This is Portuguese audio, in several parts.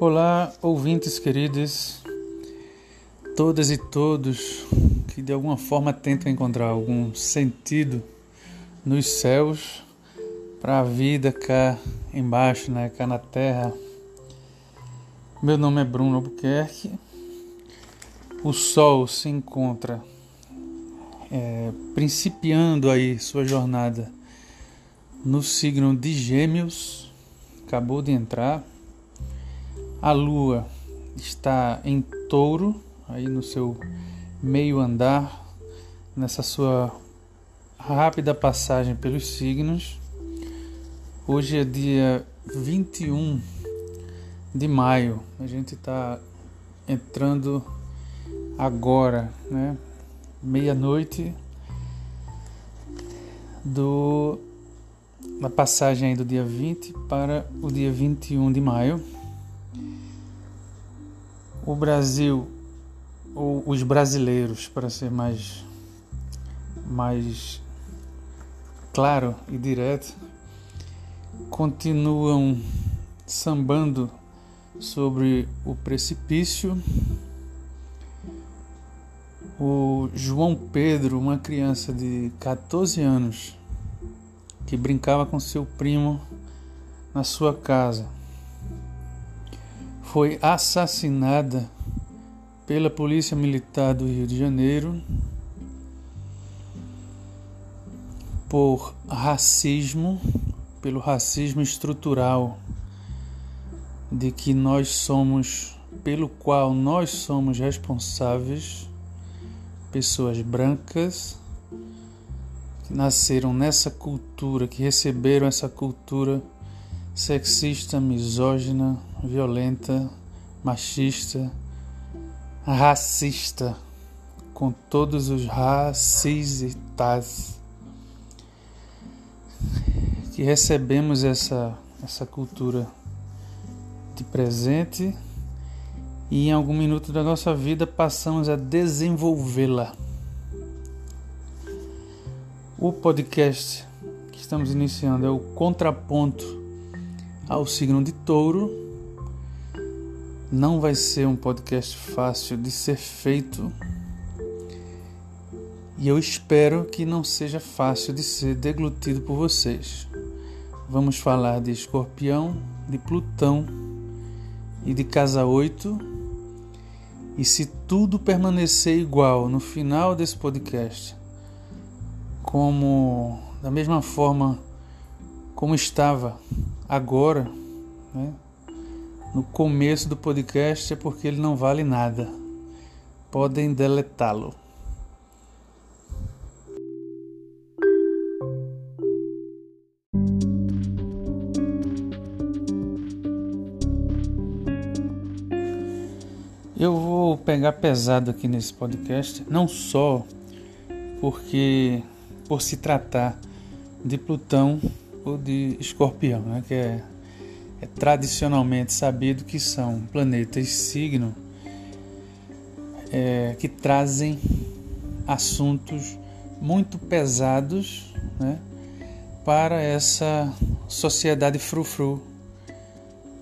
Olá, ouvintes queridos, todas e todos que de alguma forma tentam encontrar algum sentido nos céus para a vida cá embaixo, né, cá na terra. Meu nome é Bruno Albuquerque. O Sol se encontra é, principiando aí sua jornada no signo de Gêmeos, acabou de entrar a lua está em touro, aí no seu meio andar, nessa sua rápida passagem pelos signos. Hoje é dia 21 de maio, a gente está entrando agora, né? Meia-noite do na passagem do dia 20 para o dia 21 de maio o Brasil, ou os brasileiros, para ser mais, mais claro e direto, continuam sambando sobre o precipício. O João Pedro, uma criança de 14 anos, que brincava com seu primo na sua casa foi assassinada pela Polícia Militar do Rio de Janeiro por racismo, pelo racismo estrutural de que nós somos, pelo qual nós somos responsáveis, pessoas brancas que nasceram nessa cultura, que receberam essa cultura sexista, misógina, violenta, machista, racista, com todos os racistas que recebemos essa, essa cultura de presente e em algum minuto da nossa vida passamos a desenvolvê-la. O podcast que estamos iniciando é o Contraponto ao signo de Touro. Não vai ser um podcast fácil de ser feito. E eu espero que não seja fácil de ser deglutido por vocês. Vamos falar de Escorpião, de Plutão e de Casa 8. E se tudo permanecer igual no final desse podcast, como da mesma forma como estava agora, né, no começo do podcast, é porque ele não vale nada. Podem deletá-lo. Eu vou pegar pesado aqui nesse podcast, não só porque por se tratar de Plutão ou de Escorpião, né, que é, é tradicionalmente sabido que são planetas signo é, que trazem assuntos muito pesados né, para essa sociedade frufru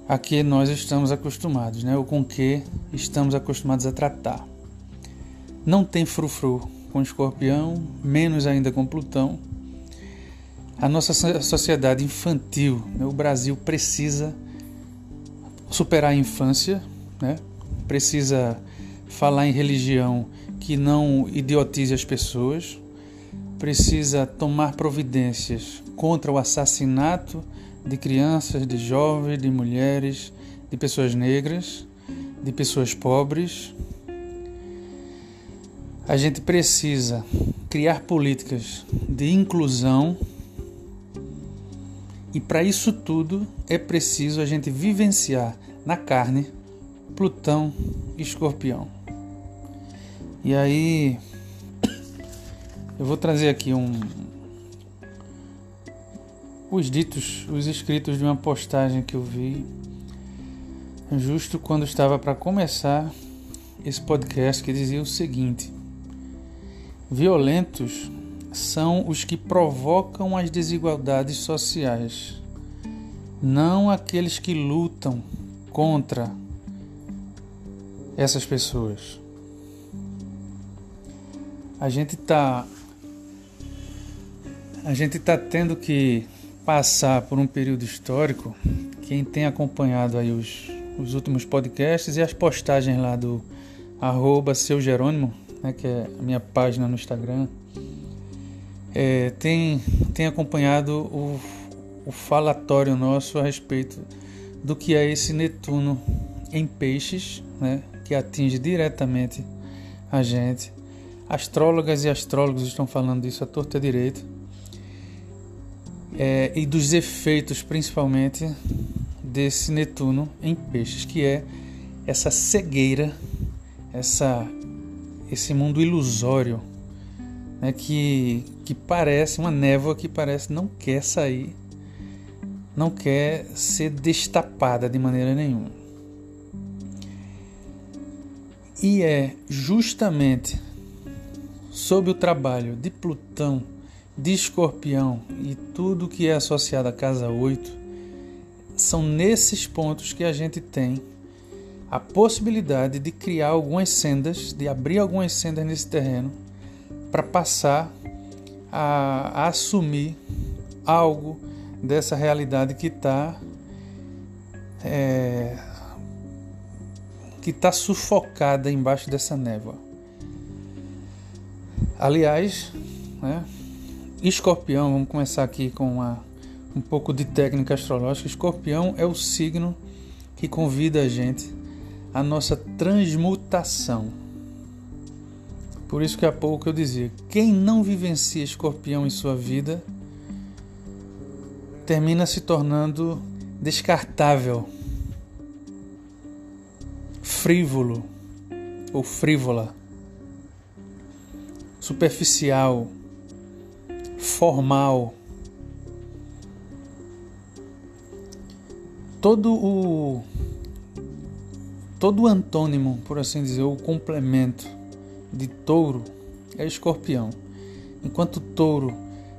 a que nós estamos acostumados, né, ou com que estamos acostumados a tratar. Não tem frufru com escorpião, menos ainda com Plutão a nossa sociedade infantil, né? o Brasil precisa superar a infância, né? precisa falar em religião que não idiotize as pessoas, precisa tomar providências contra o assassinato de crianças, de jovens, de mulheres, de pessoas negras, de pessoas pobres. A gente precisa criar políticas de inclusão e para isso tudo é preciso a gente vivenciar na carne Plutão e Escorpião. E aí eu vou trazer aqui um os ditos, os escritos de uma postagem que eu vi justo quando estava para começar esse podcast que dizia o seguinte: Violentos são os que provocam as desigualdades sociais, não aqueles que lutam contra essas pessoas. A gente está a gente está tendo que passar por um período histórico. Quem tem acompanhado aí os, os últimos podcasts e as postagens lá do arroba seu Jerônimo, né, que é a minha página no Instagram, é, tem, tem acompanhado o, o falatório nosso a respeito do que é esse Netuno em peixes, né, que atinge diretamente a gente. Astrólogas e astrólogos estão falando disso à torta direito. É, e dos efeitos, principalmente, desse Netuno em peixes, que é essa cegueira, essa, esse mundo ilusório, né, que, que parece uma névoa que parece não quer sair, não quer ser destapada de maneira nenhuma. E é justamente sob o trabalho de Plutão, de Escorpião e tudo que é associado à casa 8, são nesses pontos que a gente tem a possibilidade de criar algumas sendas, de abrir algumas sendas nesse terreno para passar a, assumir algo dessa realidade que está é, que está sufocada embaixo dessa névoa. Aliás, né, Escorpião, vamos começar aqui com uma, um pouco de técnica astrológica. Escorpião é o signo que convida a gente à nossa transmutação. Por isso que há pouco eu dizia: quem não vivencia escorpião em sua vida termina se tornando descartável, frívolo ou frívola, superficial, formal. Todo o todo o antônimo, por assim dizer, o complemento de touro é escorpião. Enquanto touro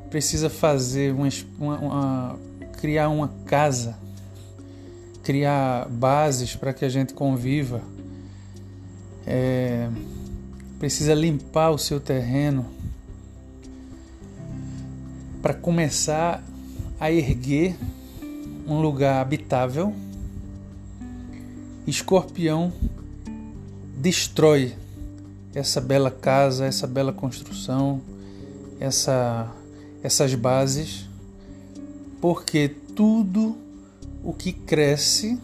precisa fazer uma, uma, uma criar uma casa, criar bases para que a gente conviva, é, precisa limpar o seu terreno para começar a erguer um lugar habitável Escorpião destrói essa bela casa, essa bela construção, essa, essas bases, porque tudo o que cresce,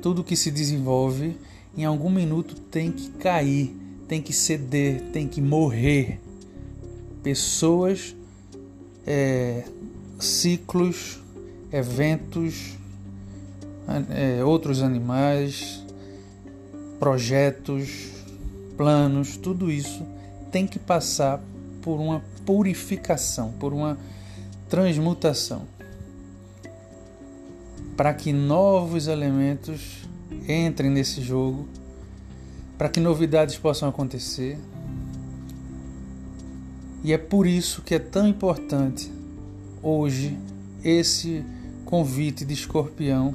tudo que se desenvolve, em algum minuto tem que cair, tem que ceder, tem que morrer. Pessoas, é, ciclos, eventos, é, outros animais, projetos, planos, tudo isso tem que passar por uma purificação, por uma transmutação, para que novos elementos entrem nesse jogo, para que novidades possam acontecer. E é por isso que é tão importante hoje esse convite de escorpião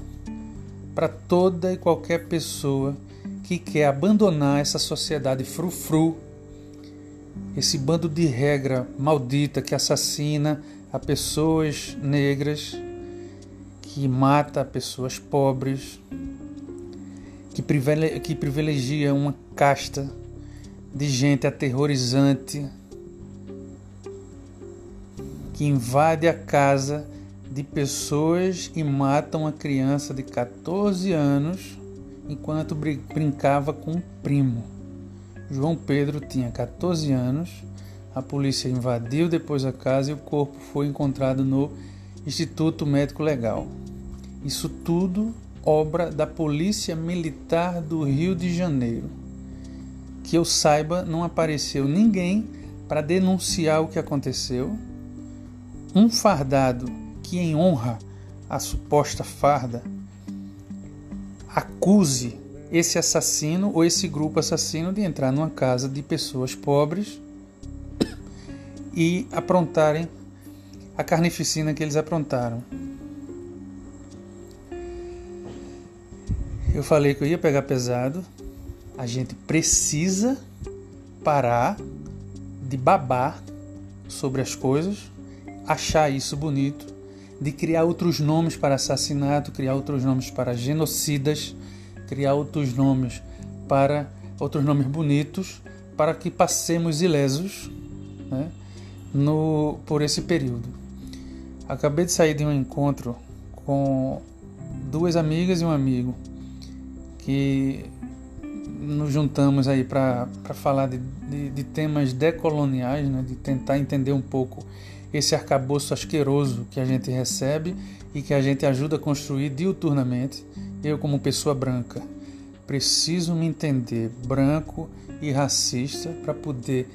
para toda e qualquer pessoa que quer abandonar essa sociedade frufru, esse bando de regra maldita que assassina a pessoas negras, que mata pessoas pobres, que privilegia uma casta de gente aterrorizante, que invade a casa de pessoas e matam uma criança de 14 anos enquanto brincava com um primo. João Pedro tinha 14 anos. A polícia invadiu depois a casa e o corpo foi encontrado no Instituto Médico Legal. Isso tudo obra da Polícia Militar do Rio de Janeiro. Que eu saiba, não apareceu ninguém para denunciar o que aconteceu. Um fardado que, em honra à suposta farda, acuse esse assassino ou esse grupo assassino de entrar numa casa de pessoas pobres e aprontarem a carnificina que eles aprontaram. Eu falei que eu ia pegar pesado, A gente precisa parar de babar sobre as coisas, achar isso bonito, de criar outros nomes para assassinato, criar outros nomes para genocidas, criar outros nomes para outros nomes bonitos, para que passemos ilesos né, no, por esse período. Acabei de sair de um encontro com duas amigas e um amigo que nos juntamos aí para falar de, de, de, temas decoloniais, né, de tentar entender um pouco esse arcabouço asqueroso que a gente recebe e que a gente ajuda a construir diuturnamente. Eu, como pessoa branca, preciso me entender branco e racista para poder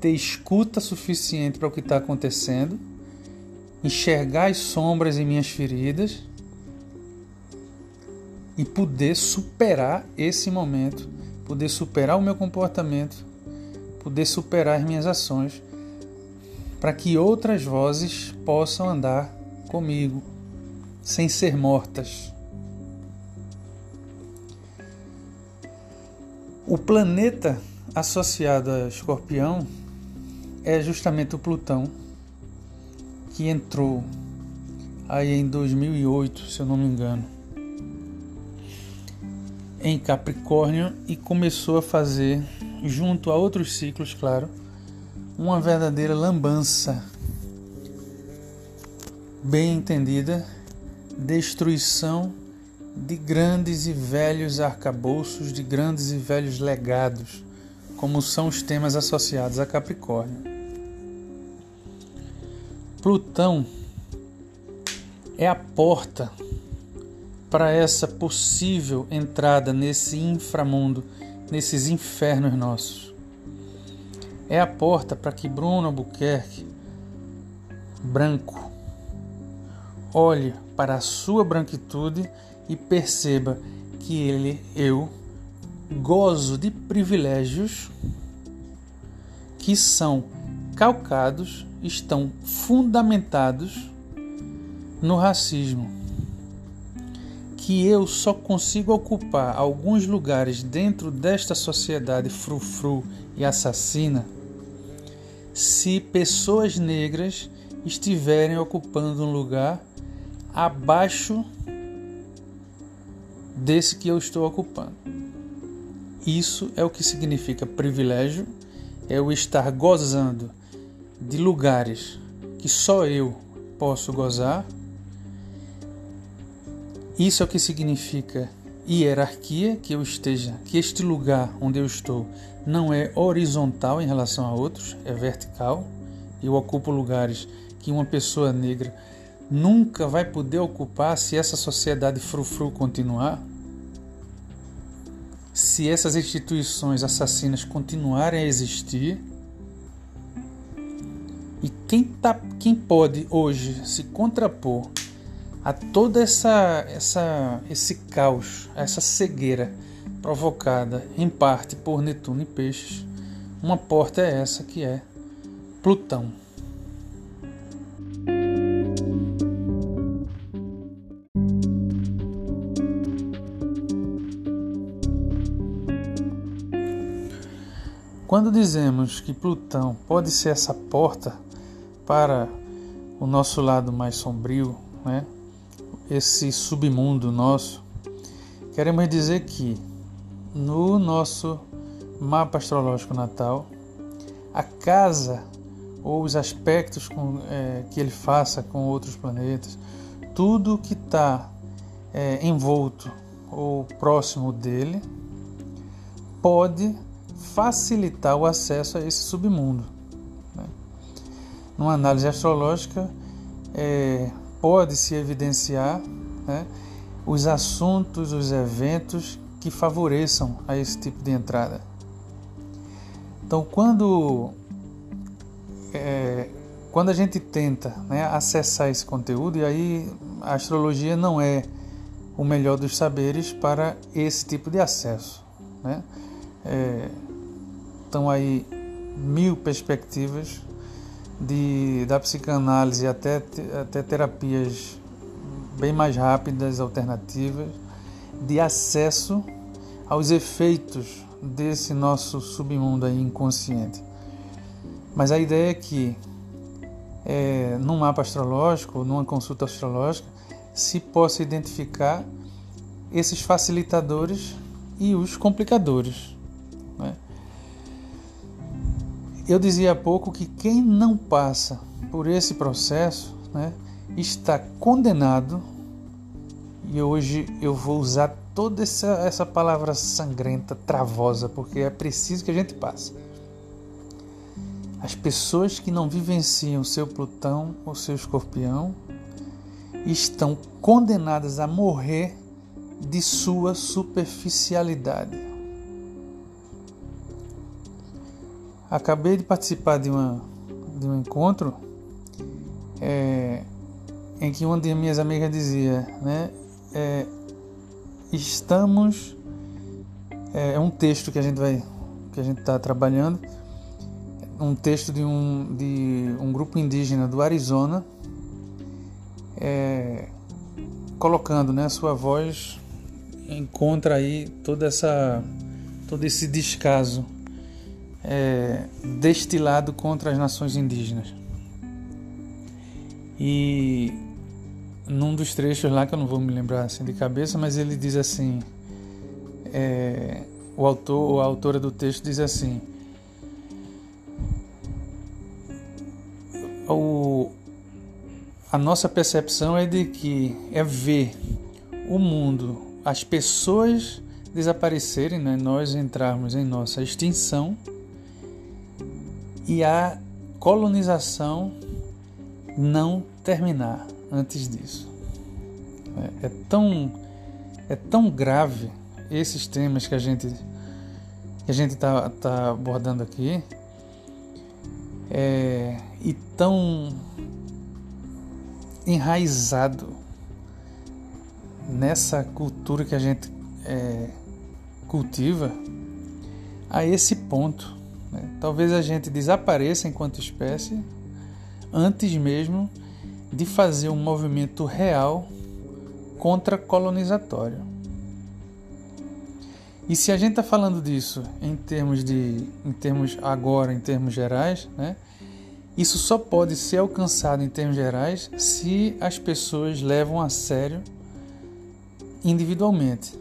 ter escuta suficiente para o que está acontecendo, enxergar as sombras em minhas feridas e poder superar esse momento, poder superar o meu comportamento, poder superar as minhas ações, para que outras vozes possam andar comigo sem ser mortas. O planeta associado a Escorpião é justamente o Plutão, que entrou aí em 2008, se eu não me engano em Capricórnio e começou a fazer, junto a outros ciclos, claro, uma verdadeira lambança bem entendida, destruição de grandes e velhos arcabouços, de grandes e velhos legados, como são os temas associados a Capricórnio. Plutão é a porta para essa possível entrada nesse inframundo, nesses infernos nossos. É a porta para que Bruno Albuquerque, branco, olhe para a sua branquitude e perceba que ele, eu, gozo de privilégios que são calcados, estão fundamentados no racismo que eu só consigo ocupar alguns lugares dentro desta sociedade frufru e assassina se pessoas negras estiverem ocupando um lugar abaixo desse que eu estou ocupando. Isso é o que significa privilégio, é o estar gozando de lugares que só eu posso gozar isso é o que significa hierarquia, que eu esteja, que este lugar onde eu estou não é horizontal em relação a outros, é vertical. Eu ocupo lugares que uma pessoa negra nunca vai poder ocupar se essa sociedade frufru continuar. Se essas instituições assassinas continuarem a existir. E quem, tá, quem pode hoje se contrapor a toda essa, essa esse caos, essa cegueira provocada em parte por Netuno e Peixes, uma porta é essa que é Plutão. Quando dizemos que Plutão pode ser essa porta para o nosso lado mais sombrio, né? Esse submundo nosso, queremos dizer que no nosso mapa astrológico natal, a casa ou os aspectos com, é, que ele faça com outros planetas, tudo que está é, envolto ou próximo dele, pode facilitar o acesso a esse submundo. Né? Numa análise astrológica, é, pode se evidenciar né, os assuntos, os eventos que favoreçam a esse tipo de entrada. Então, quando é, quando a gente tenta né, acessar esse conteúdo, e aí a astrologia não é o melhor dos saberes para esse tipo de acesso. Né? É, estão aí mil perspectivas de, da psicanálise até, até terapias bem mais rápidas, alternativas, de acesso aos efeitos desse nosso submundo aí inconsciente. Mas a ideia é que é, num mapa astrológico, numa consulta astrológica, se possa identificar esses facilitadores e os complicadores. Eu dizia há pouco que quem não passa por esse processo né, está condenado, e hoje eu vou usar toda essa, essa palavra sangrenta, travosa, porque é preciso que a gente passe. As pessoas que não vivenciam seu Plutão ou seu Escorpião estão condenadas a morrer de sua superficialidade. Acabei de participar de, uma, de um encontro é, em que uma de minhas amigas dizia, né, é, estamos é, é um texto que a gente vai que a gente está trabalhando um texto de um de um grupo indígena do Arizona é, colocando né a sua voz encontra aí toda essa todo esse descaso é, destilado contra as nações indígenas. E num dos trechos lá que eu não vou me lembrar assim de cabeça, mas ele diz assim, é, o autor ou a autora do texto diz assim, o, a nossa percepção é de que é ver o mundo, as pessoas desaparecerem, né, nós entrarmos em nossa extinção e a colonização não terminar antes disso. É, é, tão é tão grave esses temas que a gente que a gente está tá abordando aqui é, e tão enraizado nessa cultura que a gente é, cultiva a esse ponto. Né? Talvez a gente desapareça enquanto espécie antes mesmo de fazer um movimento real contra colonizatório. E se a gente está falando disso em termos de, em termos agora, em termos gerais, né? Isso só pode ser alcançado em termos gerais se as pessoas levam a sério individualmente.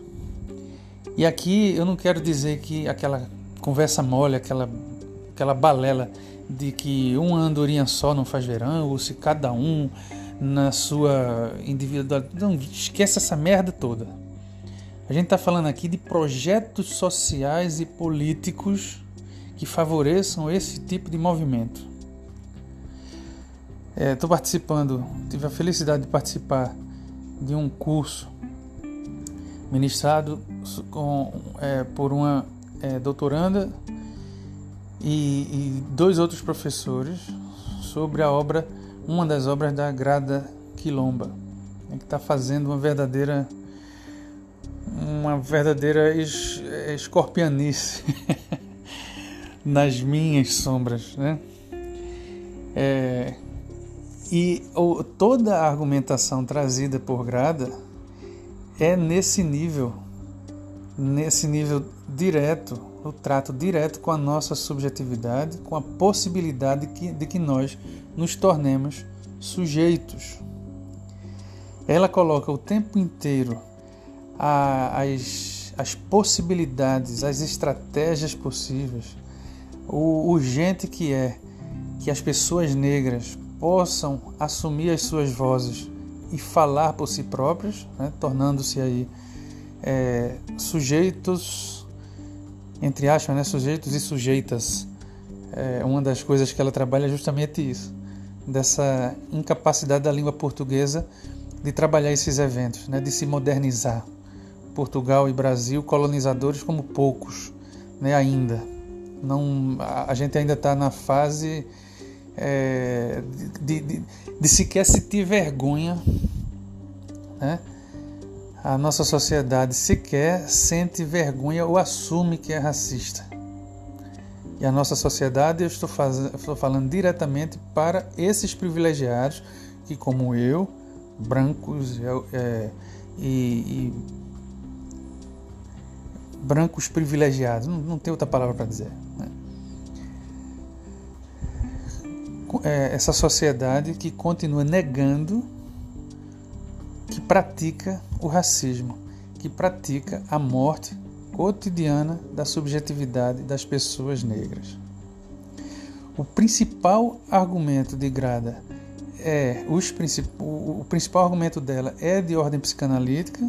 E aqui eu não quero dizer que aquela conversa mole, aquela, aquela balela de que uma andorinha só não faz verão, ou se cada um na sua individualidade. Não, esquece essa merda toda. A gente está falando aqui de projetos sociais e políticos que favoreçam esse tipo de movimento. Estou é, participando, tive a felicidade de participar de um curso ministrado com, é, por uma é, doutoranda e, e dois outros professores sobre a obra, uma das obras da Grada Quilomba, né, que está fazendo uma verdadeira uma verdadeira es, escorpianice nas minhas sombras, né? É, e ou, toda a argumentação trazida por Grada é nesse nível, nesse nível direto o trato direto com a nossa subjetividade, com a possibilidade de que, de que nós nos tornemos sujeitos. Ela coloca o tempo inteiro a, as, as possibilidades, as estratégias possíveis, o urgente que é que as pessoas negras possam assumir as suas vozes e falar por si próprias, né, tornando-se aí é, sujeitos entre aspas, né, sujeitos e sujeitas. É, uma das coisas que ela trabalha é justamente isso, dessa incapacidade da língua portuguesa de trabalhar esses eventos, né, de se modernizar. Portugal e Brasil, colonizadores como poucos, né, ainda. Não, a, a gente ainda está na fase é, de, de, de sequer sentir vergonha, né? A nossa sociedade sequer sente vergonha ou assume que é racista. E a nossa sociedade, eu estou, faz... estou falando diretamente para esses privilegiados que, como eu, brancos é, e, e brancos privilegiados, não, não tem outra palavra para dizer. Né? É, essa sociedade que continua negando, que pratica o racismo, que pratica a morte cotidiana da subjetividade das pessoas negras. O principal argumento de Grada é os princip... o principal argumento dela é de ordem psicanalítica.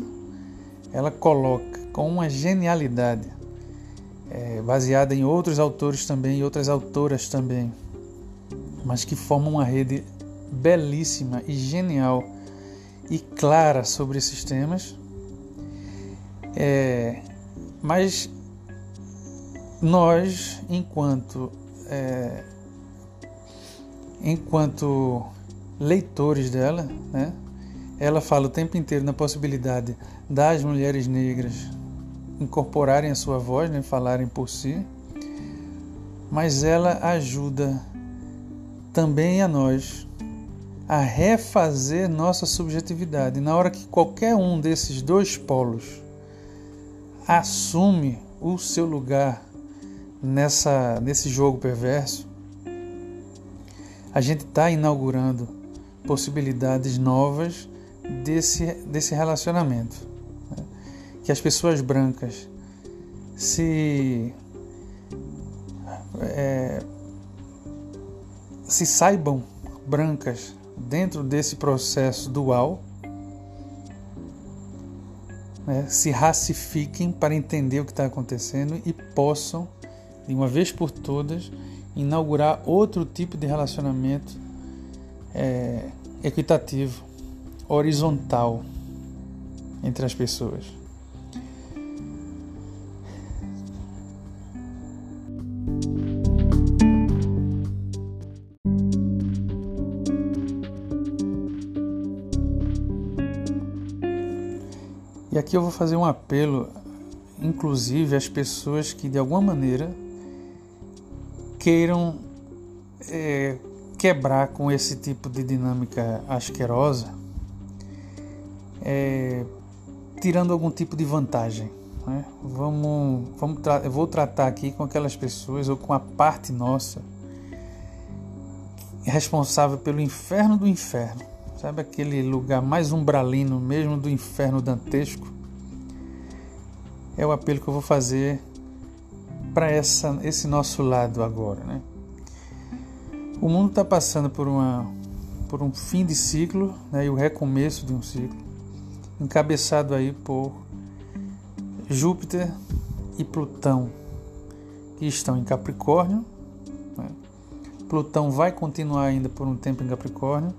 Ela coloca com uma genialidade, é, baseada em outros autores também e outras autoras também, mas que formam uma rede belíssima e genial e clara sobre esses temas. É, mas nós, enquanto é, enquanto leitores dela, né, ela fala o tempo inteiro na possibilidade das mulheres negras incorporarem a sua voz, né, falarem por si, mas ela ajuda também a nós a refazer nossa subjetividade. Na hora que qualquer um desses dois polos assume o seu lugar nessa nesse jogo perverso, a gente está inaugurando possibilidades novas desse, desse relacionamento que as pessoas brancas se é, se saibam brancas dentro desse processo dual, né, se racifiquem para entender o que está acontecendo e possam, de uma vez por todas, inaugurar outro tipo de relacionamento é, equitativo, horizontal entre as pessoas. Aqui eu vou fazer um apelo, inclusive às pessoas que de alguma maneira queiram é, quebrar com esse tipo de dinâmica asquerosa, é, tirando algum tipo de vantagem. Né? Vamos, vamos eu vou tratar aqui com aquelas pessoas ou com a parte nossa responsável pelo inferno do inferno Sabe aquele lugar mais umbralino mesmo do inferno dantesco? É o apelo que eu vou fazer para esse nosso lado agora, né? O mundo está passando por, uma, por um fim de ciclo né, e o recomeço de um ciclo, encabeçado aí por Júpiter e Plutão, que estão em Capricórnio. Né? Plutão vai continuar ainda por um tempo em Capricórnio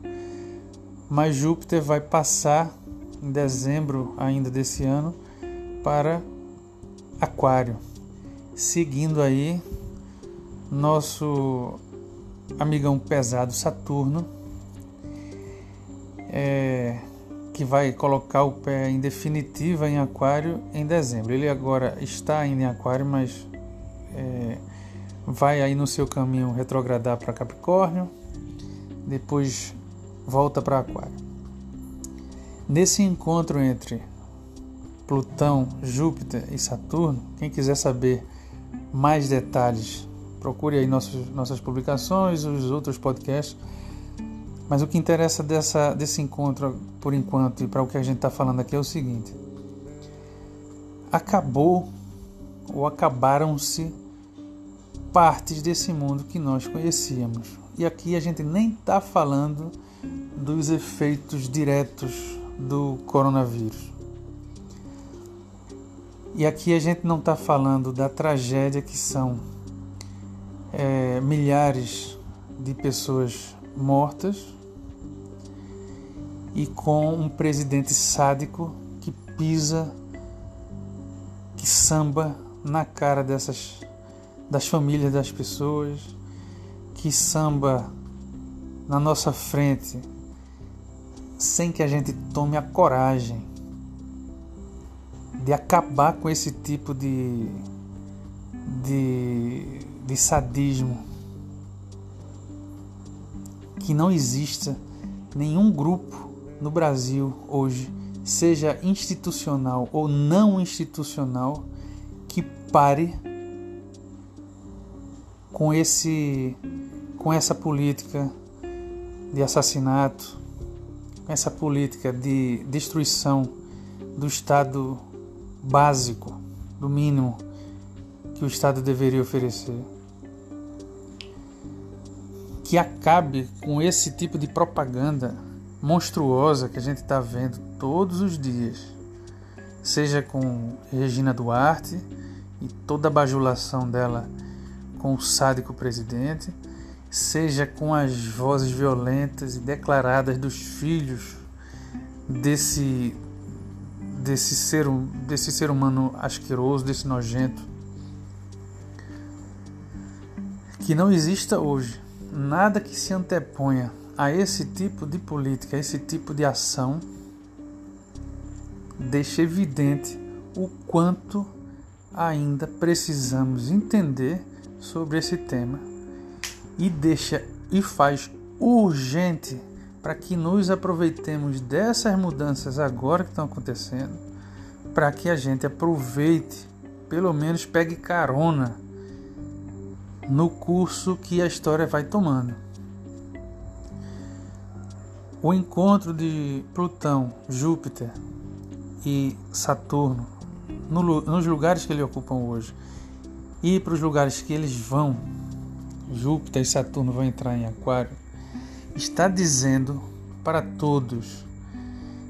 mas Júpiter vai passar em dezembro ainda desse ano para Aquário, seguindo aí nosso amigão pesado Saturno, é, que vai colocar o pé em definitiva em Aquário em dezembro. Ele agora está ainda em Aquário, mas é, vai aí no seu caminho retrogradar para Capricórnio, depois volta para Aquário. Nesse encontro entre Plutão, Júpiter e Saturno, quem quiser saber mais detalhes, procure aí nossos, nossas publicações, os outros podcasts. Mas o que interessa dessa, desse encontro, por enquanto, e para o que a gente está falando aqui é o seguinte: acabou ou acabaram-se partes desse mundo que nós conhecíamos. E aqui a gente nem está falando dos efeitos diretos do coronavírus. E aqui a gente não está falando da tragédia que são é, milhares de pessoas mortas e com um presidente sádico que pisa, que samba na cara dessas das famílias das pessoas, que samba na nossa frente sem que a gente tome a coragem de acabar com esse tipo de, de, de sadismo. Que não exista nenhum grupo no Brasil hoje, seja institucional ou não institucional, que pare com esse com essa política de assassinato, com essa política de destruição do Estado básico, do mínimo que o Estado deveria oferecer. Que acabe com esse tipo de propaganda monstruosa que a gente está vendo todos os dias, seja com Regina Duarte e toda a bajulação dela com o sádico presidente, seja com as vozes violentas e declaradas dos filhos desse desse ser desse ser humano asqueroso, desse nojento, que não exista hoje nada que se anteponha a esse tipo de política, a esse tipo de ação, deixa evidente o quanto ainda precisamos entender sobre esse tema e deixa e faz urgente para que nos aproveitemos dessas mudanças agora que estão acontecendo, para que a gente aproveite, pelo menos pegue carona no curso que a história vai tomando. O encontro de Plutão, Júpiter e Saturno no, nos lugares que eles ocupam hoje e para os lugares que eles vão, Júpiter e Saturno vão entrar em Aquário, está dizendo para todos,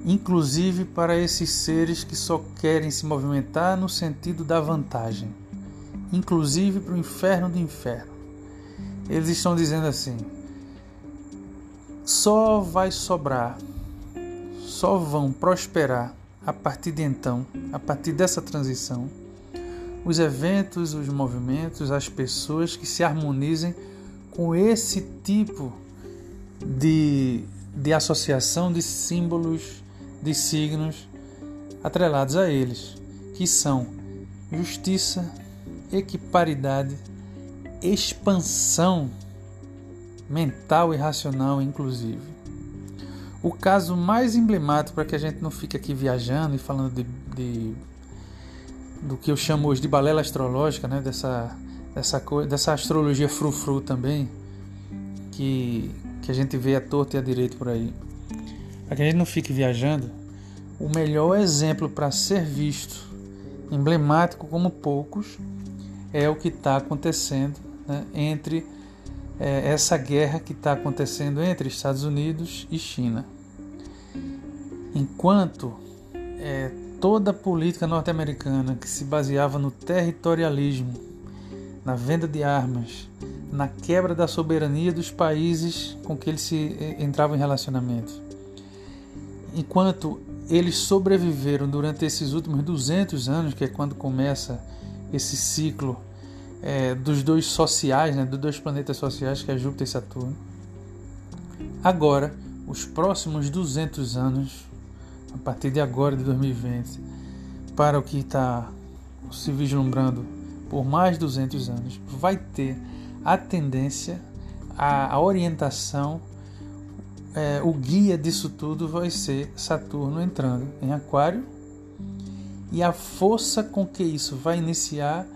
inclusive para esses seres que só querem se movimentar no sentido da vantagem, inclusive para o inferno do inferno. Eles estão dizendo assim: só vai sobrar, só vão prosperar a partir de então, a partir dessa transição, os eventos, os movimentos, as pessoas que se harmonizem com esse tipo de, de associação de símbolos, de signos atrelados a eles, que são justiça, equiparidade, expansão mental e racional, inclusive. O caso mais emblemático, para que a gente não fique aqui viajando e falando de, de do que eu chamo hoje de balela astrológica, né? dessa, dessa, dessa astrologia frufru também, que, que a gente vê a torta e a direito por aí. Para que a gente não fique viajando, o melhor exemplo para ser visto, emblemático como poucos, é o que está acontecendo né? entre é, essa guerra que está acontecendo entre Estados Unidos e China. Enquanto é, toda a política norte-americana que se baseava no territorialismo, na venda de armas, na quebra da soberania dos países com que eles se é, entravam em relacionamento. Enquanto eles sobreviveram durante esses últimos 200 anos, que é quando começa esse ciclo é, dos dois sociais, né, dos dois planetas sociais, que é Júpiter e Saturno. Agora, os próximos 200 anos, a partir de agora, de 2020, para o que está se vislumbrando por mais 200 anos, vai ter a tendência, a, a orientação, é, o guia disso tudo vai ser Saturno entrando em Aquário e a força com que isso vai iniciar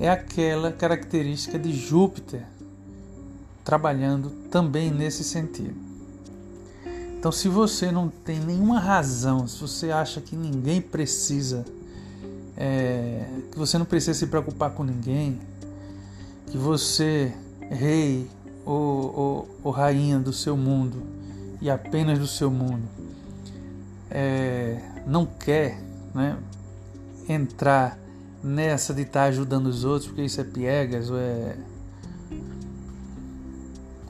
é aquela característica de Júpiter trabalhando também nesse sentido. Então, se você não tem nenhuma razão, se você acha que ninguém precisa, é, que você não precisa se preocupar com ninguém, que você, rei ou, ou, ou rainha do seu mundo e apenas do seu mundo, é, não quer né, entrar nessa de estar tá ajudando os outros, porque isso é piegas ou é.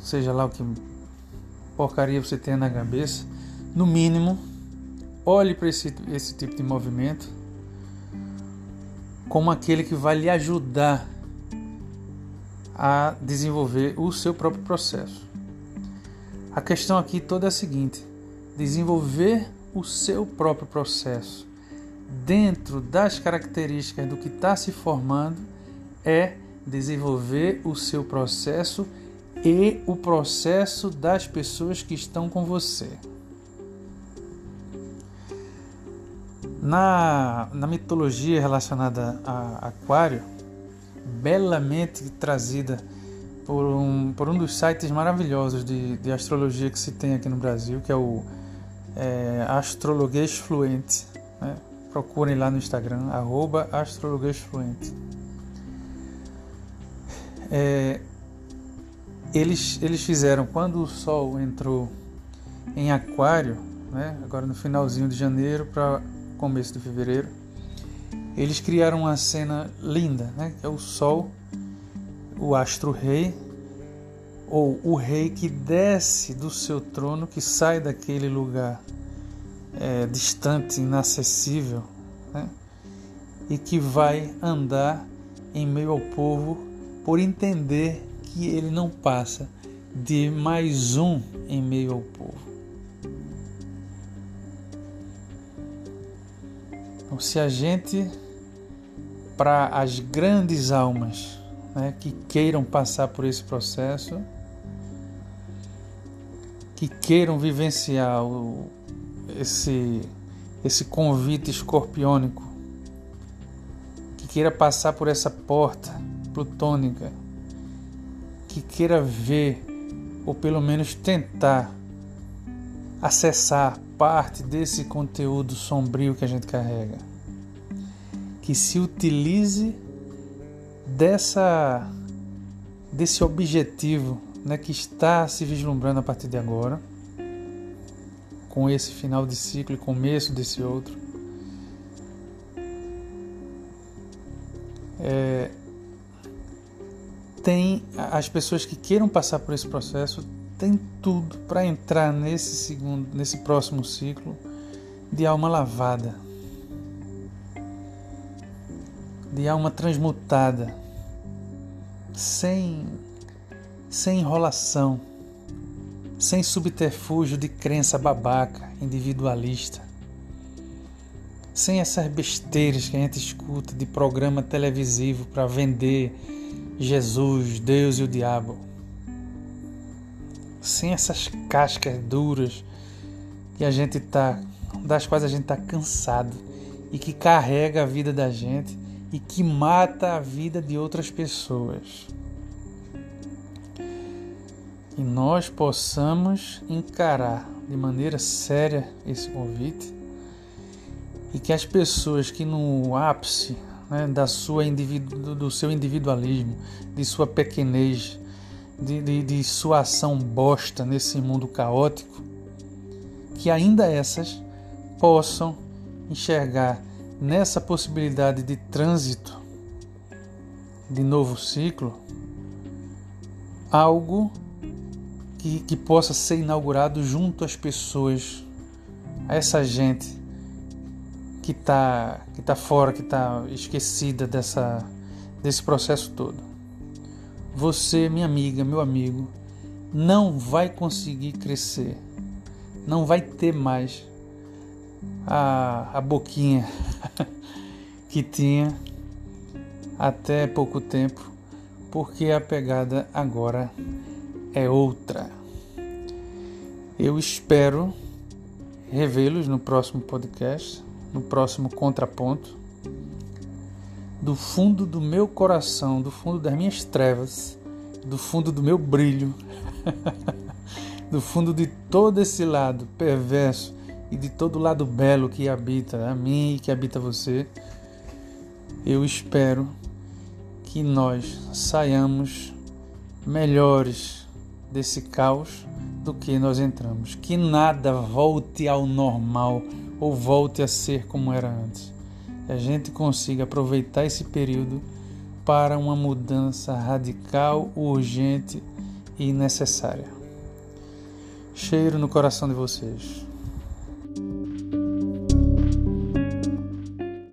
Seja lá o que porcaria você tenha na cabeça, no mínimo, olhe para esse, esse tipo de movimento como aquele que vai lhe ajudar a desenvolver o seu próprio processo. A questão aqui toda é a seguinte: desenvolver o seu próprio processo dentro das características do que está se formando é desenvolver o seu processo e o processo das pessoas que estão com você. Na, na mitologia relacionada a Aquário, belamente trazida por um, por um dos sites maravilhosos de, de astrologia que se tem aqui no Brasil, que é o é, Astrologuês Fluente. Né? Procurem lá no Instagram, arroba Astrologuês Fluente. É, eles, eles fizeram, quando o Sol entrou em Aquário, né, agora no finalzinho de janeiro para começo de fevereiro, eles criaram uma cena linda, né, que é o Sol, o astro-rei, ou o rei que desce do seu trono, que sai daquele lugar é, distante, inacessível, né, e que vai andar em meio ao povo por entender que ele não passa de mais um em meio ao povo. Então, se a gente, para as grandes almas né, que queiram passar por esse processo, que queiram vivenciar o, esse, esse convite escorpiônico, que queira passar por essa porta plutônica, que queira ver, ou pelo menos tentar acessar parte desse conteúdo sombrio que a gente carrega. Que se utilize dessa desse objetivo né, que está se vislumbrando a partir de agora, com esse final de ciclo e começo desse outro. É, tem as pessoas que queiram passar por esse processo tem tudo para entrar nesse segundo, nesse próximo ciclo de alma lavada, de alma transmutada, sem sem enrolação, sem subterfúgio de crença babaca, individualista, sem essas besteiras que a gente escuta de programa televisivo para vender Jesus, Deus e o diabo. Sem essas cascas duras que a gente tá, das quais a gente está cansado e que carrega a vida da gente e que mata a vida de outras pessoas. Que nós possamos encarar de maneira séria esse convite e que as pessoas que no ápice né, da sua individu do seu individualismo, de sua pequenez, de, de, de sua ação bosta nesse mundo caótico, que ainda essas possam enxergar nessa possibilidade de trânsito de novo ciclo algo que, que possa ser inaugurado junto às pessoas, a essa gente que está que tá fora, que está esquecida dessa, desse processo todo. Você, minha amiga, meu amigo, não vai conseguir crescer, não vai ter mais a, a boquinha que tinha até pouco tempo, porque a pegada agora é outra. Eu espero revê-los no próximo podcast no próximo contraponto, do fundo do meu coração, do fundo das minhas trevas, do fundo do meu brilho, do fundo de todo esse lado perverso e de todo lado belo que habita a mim e que habita você, eu espero que nós saiamos melhores desse caos do que nós entramos. Que nada volte ao normal ou volte a ser como era antes. Que a gente consiga aproveitar esse período para uma mudança radical, urgente e necessária. Cheiro no coração de vocês.